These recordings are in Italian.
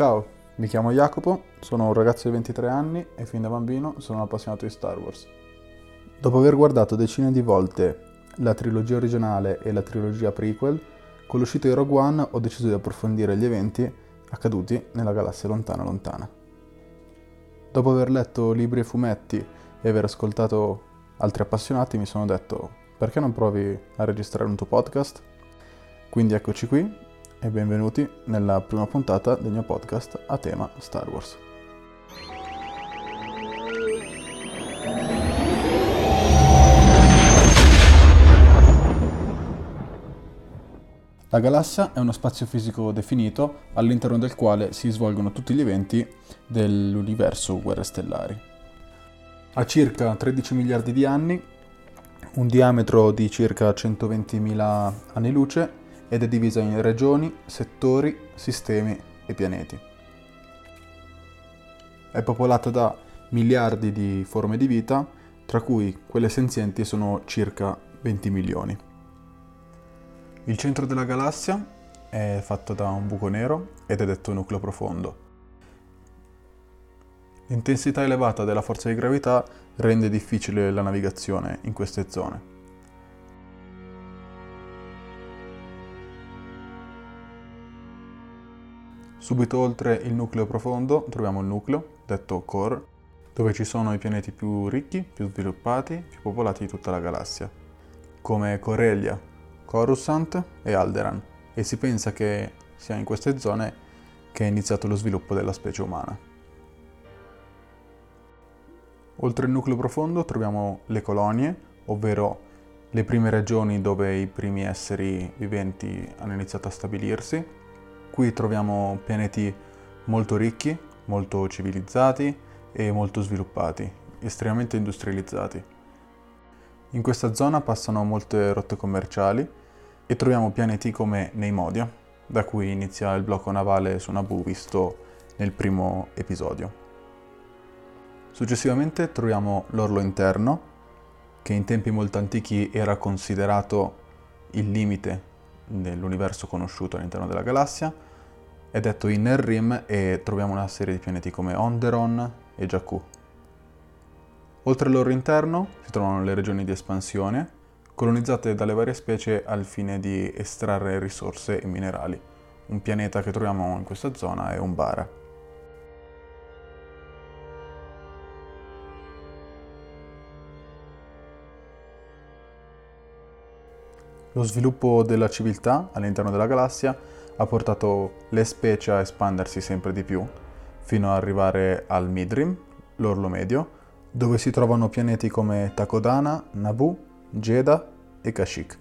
Ciao, mi chiamo Jacopo, sono un ragazzo di 23 anni e fin da bambino sono appassionato di Star Wars. Dopo aver guardato decine di volte la trilogia originale e la trilogia prequel, con l'uscita di Rogue One ho deciso di approfondire gli eventi accaduti nella galassia lontana lontana. Dopo aver letto libri e fumetti e aver ascoltato altri appassionati mi sono detto perché non provi a registrare un tuo podcast? Quindi eccoci qui e benvenuti nella prima puntata del mio podcast a tema Star Wars. La galassia è uno spazio fisico definito all'interno del quale si svolgono tutti gli eventi dell'universo Guerre Stellari. Ha circa 13 miliardi di anni, un diametro di circa 120.000 anni luce ed è divisa in regioni, settori, sistemi e pianeti. È popolata da miliardi di forme di vita, tra cui quelle senzienti sono circa 20 milioni. Il centro della galassia è fatto da un buco nero ed è detto nucleo profondo. L'intensità elevata della forza di gravità rende difficile la navigazione in queste zone. Subito oltre il nucleo profondo troviamo il nucleo, detto core, dove ci sono i pianeti più ricchi, più sviluppati, più popolati di tutta la galassia, come Corellia, Coruscant e Alderan, e si pensa che sia in queste zone che è iniziato lo sviluppo della specie umana. Oltre il nucleo profondo troviamo le colonie, ovvero le prime regioni dove i primi esseri viventi hanno iniziato a stabilirsi. Qui troviamo pianeti molto ricchi, molto civilizzati e molto sviluppati, estremamente industrializzati. In questa zona passano molte rotte commerciali e troviamo pianeti come Neimodia, da cui inizia il blocco navale su Naboo visto nel primo episodio. Successivamente troviamo l'orlo interno, che in tempi molto antichi era considerato il limite dell'universo conosciuto all'interno della galassia, è detto Inner Rim e troviamo una serie di pianeti come Onderon e Jakku. Oltre all'orlo interno si trovano le regioni di espansione, colonizzate dalle varie specie al fine di estrarre risorse e minerali. Un pianeta che troviamo in questa zona è Umbara. Lo sviluppo della civiltà all'interno della galassia ha portato le specie a espandersi sempre di più, fino ad arrivare al Midrim, l'orlo medio, dove si trovano pianeti come Takodana, Naboo Jeddah e Kashyyyk.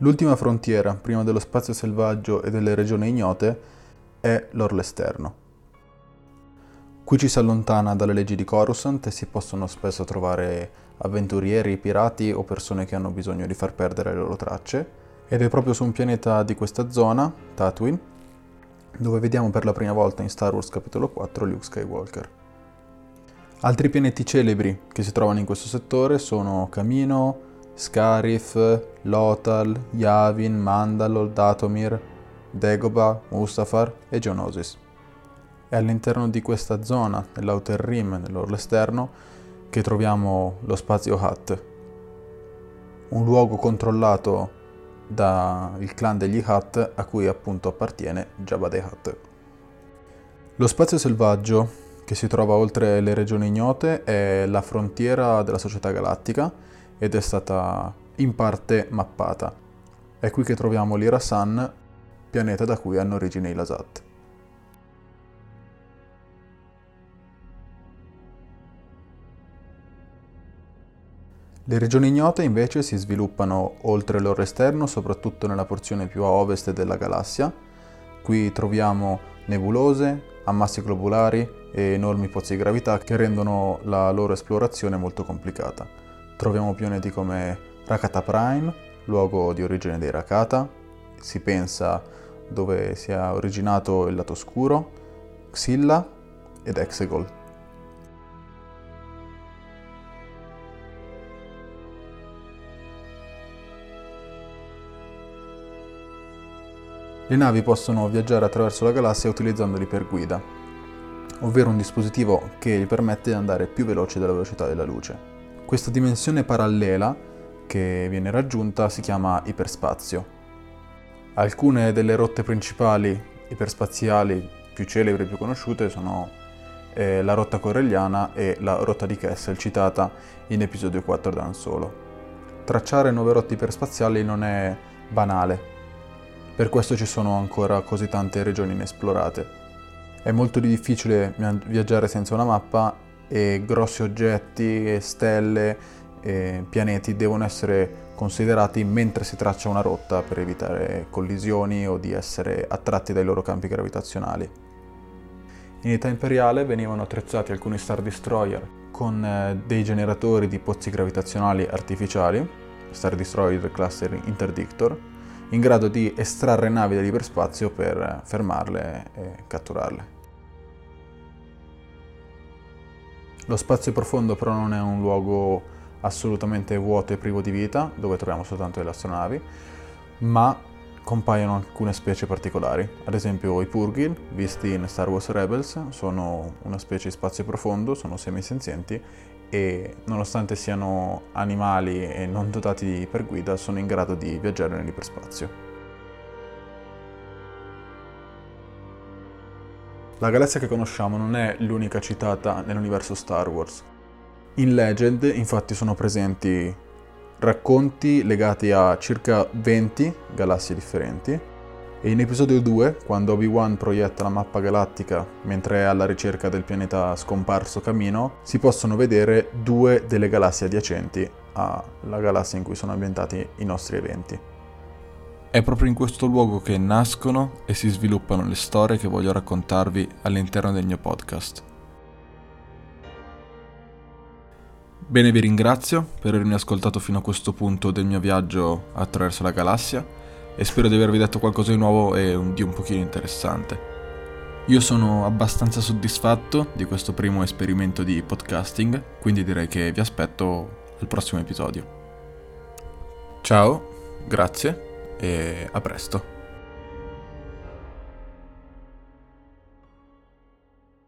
L'ultima frontiera, prima dello spazio selvaggio e delle regioni ignote, è l'orlo esterno. Qui ci si allontana dalle leggi di Coruscant e si possono spesso trovare avventurieri, pirati o persone che hanno bisogno di far perdere le loro tracce, ed è proprio su un pianeta di questa zona, Tatooine, dove vediamo per la prima volta in Star Wars capitolo 4 Luke Skywalker. Altri pianeti celebri che si trovano in questo settore sono Camino, Scarif, Lothal, Yavin, Mandalore, Datomir, Dagobah, Mustafar e Geonosis. È all'interno di questa zona, nell'Outer Rim, nell'orlo esterno, che troviamo lo spazio Hutt, un luogo controllato dal clan degli Hutt a cui appunto appartiene Jabba the Hutt. Lo spazio selvaggio che si trova oltre le regioni ignote è la frontiera della società galattica ed è stata in parte mappata. È qui che troviamo l'Irasan, pianeta da cui hanno origine i Lasat. Le regioni ignote invece si sviluppano oltre l'oro esterno, soprattutto nella porzione più a ovest della galassia. Qui troviamo nebulose, ammassi globulari e enormi pozzi di gravità che rendono la loro esplorazione molto complicata. Troviamo pianeti come Rakata Prime, luogo di origine dei Rakata, si pensa dove sia originato il lato scuro, Xilla ed Exegol. Le navi possono viaggiare attraverso la galassia utilizzandoli per guida, ovvero un dispositivo che gli permette di andare più veloce della velocità della luce. Questa dimensione parallela che viene raggiunta si chiama iperspazio. Alcune delle rotte principali iperspaziali più celebri e più conosciute sono eh, la rotta corelliana e la rotta di Kessel citata in episodio 4 da Solo. Tracciare nuove rotte iperspaziali non è banale, per questo ci sono ancora così tante regioni inesplorate. È molto difficile viaggiare senza una mappa e grossi oggetti, stelle e pianeti devono essere considerati mentre si traccia una rotta per evitare collisioni o di essere attratti dai loro campi gravitazionali. In età imperiale venivano attrezzati alcuni Star Destroyer con eh, dei generatori di pozzi gravitazionali artificiali, Star Destroyer Cluster Interdictor, in grado di estrarre navi dall'iperspazio per fermarle e catturarle. Lo spazio profondo però non è un luogo assolutamente vuoto e privo di vita, dove troviamo soltanto le astronavi, ma compaiono alcune specie particolari. Ad esempio i Purgil, visti in Star Wars Rebels, sono una specie di spazio profondo, sono semisenzienti e nonostante siano animali e non dotati di iperguida sono in grado di viaggiare nell'iperspazio. La galassia che conosciamo non è l'unica citata nell'universo Star Wars. In Legend infatti sono presenti racconti legati a circa 20 galassie differenti e in episodio 2, quando Obi-Wan proietta la mappa galattica mentre è alla ricerca del pianeta scomparso Camino, si possono vedere due delle galassie adiacenti alla galassia in cui sono ambientati i nostri eventi. È proprio in questo luogo che nascono e si sviluppano le storie che voglio raccontarvi all'interno del mio podcast. Bene, vi ringrazio per avermi ascoltato fino a questo punto del mio viaggio attraverso la galassia e spero di avervi detto qualcosa di nuovo e di un pochino interessante. Io sono abbastanza soddisfatto di questo primo esperimento di podcasting, quindi direi che vi aspetto al prossimo episodio. Ciao, grazie e a presto.